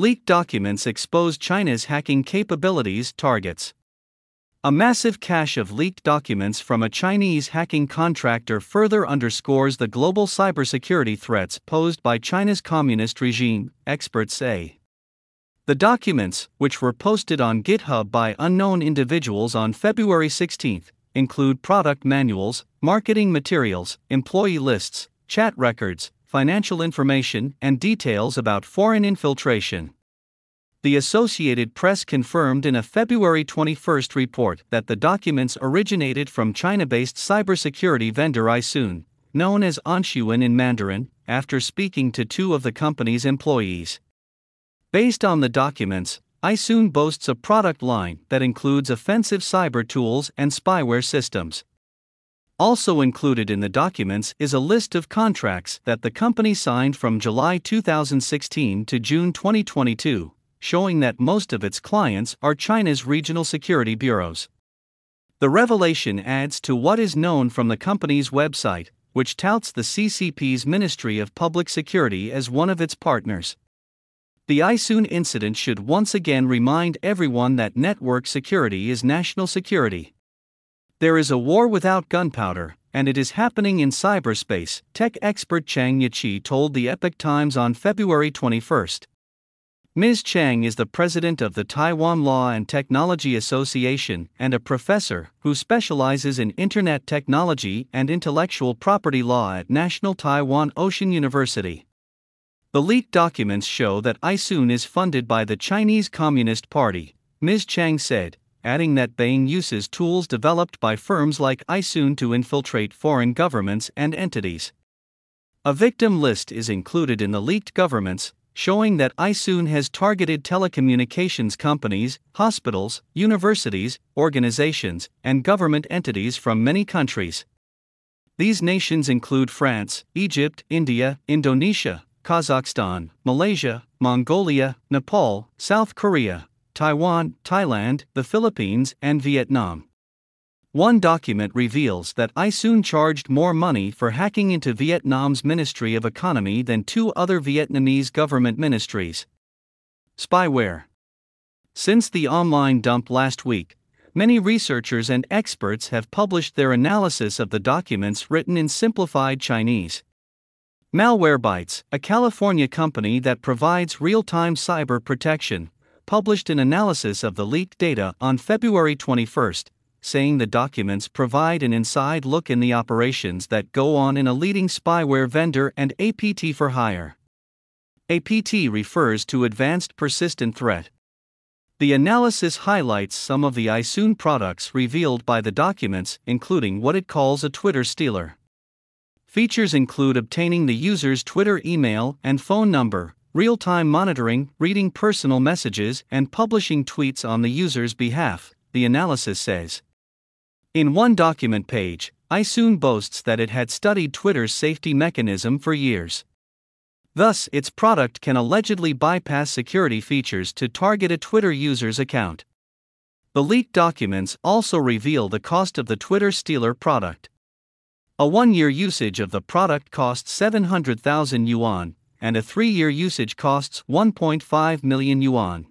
Leaked documents expose China's hacking capabilities targets. A massive cache of leaked documents from a Chinese hacking contractor further underscores the global cybersecurity threats posed by China's communist regime, experts say. The documents, which were posted on GitHub by unknown individuals on February 16, include product manuals, marketing materials, employee lists, chat records, financial information, and details about foreign infiltration the Associated Press confirmed in a February 21 report that the documents originated from China based cybersecurity vendor iSoon, known as Anxun in Mandarin, after speaking to two of the company's employees. Based on the documents, iSoon boasts a product line that includes offensive cyber tools and spyware systems. Also included in the documents is a list of contracts that the company signed from July 2016 to June 2022 showing that most of its clients are China's regional security bureaus. The revelation adds to what is known from the company's website, which touts the CCP's Ministry of Public Security as one of its partners. The iSoon incident should once again remind everyone that network security is national security. There is a war without gunpowder, and it is happening in cyberspace, tech expert Chang Yiqi told the Epoch Times on February 21. Ms. Chang is the president of the Taiwan Law and Technology Association and a professor who specializes in Internet technology and intellectual property law at National Taiwan Ocean University. The leaked documents show that iSoon is funded by the Chinese Communist Party, Ms. Chang said, adding that Beijing uses tools developed by firms like iSoon to infiltrate foreign governments and entities. A victim list is included in the leaked governments, showing that iSoon has targeted telecommunications companies, hospitals, universities, organizations, and government entities from many countries. These nations include France, Egypt, India, Indonesia, Kazakhstan, Malaysia, Mongolia, Nepal, South Korea, Taiwan, Thailand, the Philippines, and Vietnam. One document reveals that iSoon charged more money for hacking into Vietnam's Ministry of Economy than two other Vietnamese government ministries. Spyware. Since the online dump last week, many researchers and experts have published their analysis of the documents written in simplified Chinese. Malwarebytes, a California company that provides real time cyber protection, published an analysis of the leaked data on February 21 saying the documents provide an inside look in the operations that go on in a leading spyware vendor and APT for hire. APT refers to Advanced Persistent Threat. The analysis highlights some of the iSoon products revealed by the documents, including what it calls a Twitter stealer. Features include obtaining the user's Twitter email and phone number, real time monitoring, reading personal messages, and publishing tweets on the user's behalf, the analysis says. In one document page, iSoon boasts that it had studied Twitter's safety mechanism for years. Thus, its product can allegedly bypass security features to target a Twitter user's account. The leaked documents also reveal the cost of the Twitter Stealer product. A one year usage of the product costs 700,000 yuan, and a three year usage costs 1.5 million yuan.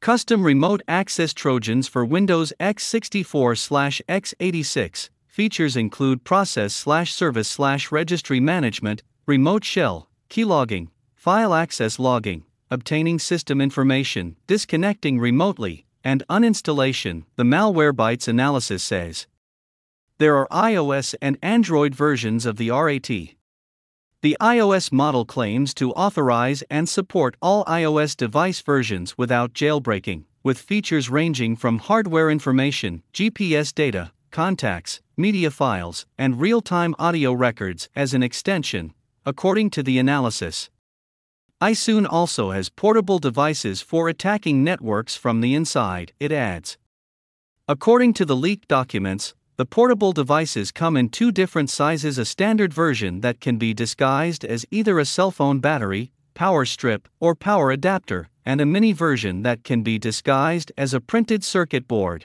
Custom Remote Access Trojans for Windows x64 x86. Features include process service registry management, remote shell, keylogging, file access logging, obtaining system information, disconnecting remotely, and uninstallation, the Malwarebytes analysis says. There are iOS and Android versions of the RAT. The iOS model claims to authorize and support all iOS device versions without jailbreaking, with features ranging from hardware information, GPS data, contacts, media files, and real time audio records as an extension, according to the analysis. iSoon also has portable devices for attacking networks from the inside, it adds. According to the leaked documents, the portable devices come in two different sizes a standard version that can be disguised as either a cell phone battery, power strip, or power adapter, and a mini version that can be disguised as a printed circuit board.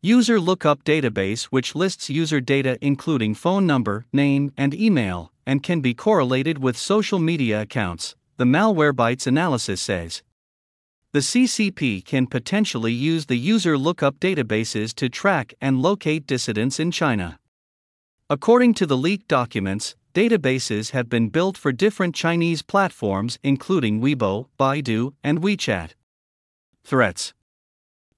User Lookup Database, which lists user data including phone number, name, and email, and can be correlated with social media accounts, the Malwarebytes analysis says. The CCP can potentially use the user lookup databases to track and locate dissidents in China. According to the leaked documents, databases have been built for different Chinese platforms, including Weibo, Baidu, and WeChat. Threats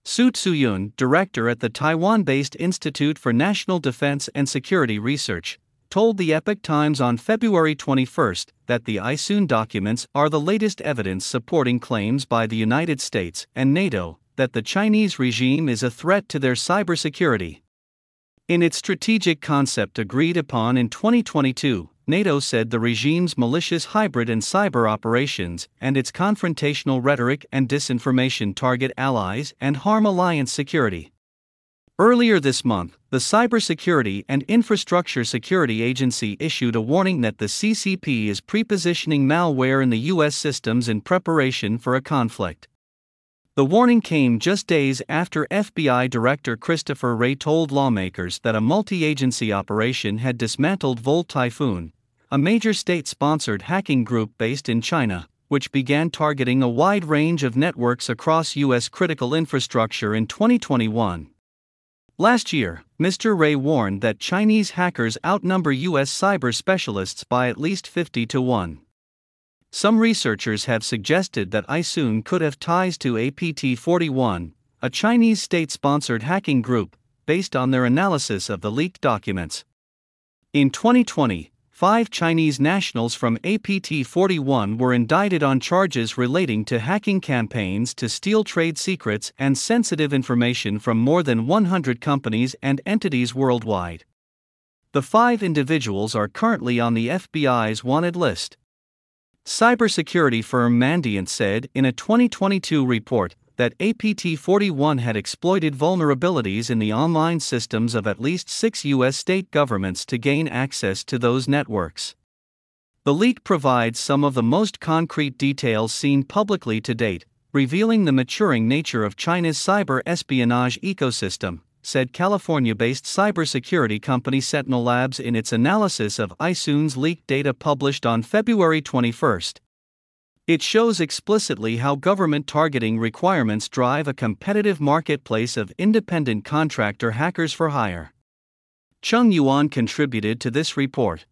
Su Tzu-yun, director at the Taiwan based Institute for National Defense and Security Research, told the Epoch Times on February 21 that the iSoon documents are the latest evidence supporting claims by the United States and NATO that the Chinese regime is a threat to their cybersecurity. In its strategic concept agreed upon in 2022, NATO said the regime's malicious hybrid and cyber operations and its confrontational rhetoric and disinformation target allies and harm alliance security. Earlier this month, the Cybersecurity and Infrastructure Security Agency issued a warning that the CCP is prepositioning malware in the U.S. systems in preparation for a conflict. The warning came just days after FBI Director Christopher Wray told lawmakers that a multi agency operation had dismantled Volt Typhoon, a major state sponsored hacking group based in China, which began targeting a wide range of networks across U.S. critical infrastructure in 2021. Last year, Mr. Wray warned that Chinese hackers outnumber U.S. cyber specialists by at least 50 to 1. Some researchers have suggested that iSoon could have ties to APT 41, a Chinese state sponsored hacking group, based on their analysis of the leaked documents. In 2020, Five Chinese nationals from APT 41 were indicted on charges relating to hacking campaigns to steal trade secrets and sensitive information from more than 100 companies and entities worldwide. The five individuals are currently on the FBI's wanted list. Cybersecurity firm Mandiant said in a 2022 report that APT 41 had exploited vulnerabilities in the online systems of at least six U.S. state governments to gain access to those networks. The leak provides some of the most concrete details seen publicly to date, revealing the maturing nature of China's cyber espionage ecosystem, said California based cybersecurity company Sentinel Labs in its analysis of iSoon's leaked data published on February 21. It shows explicitly how government targeting requirements drive a competitive marketplace of independent contractor hackers for hire. Chung Yuan contributed to this report.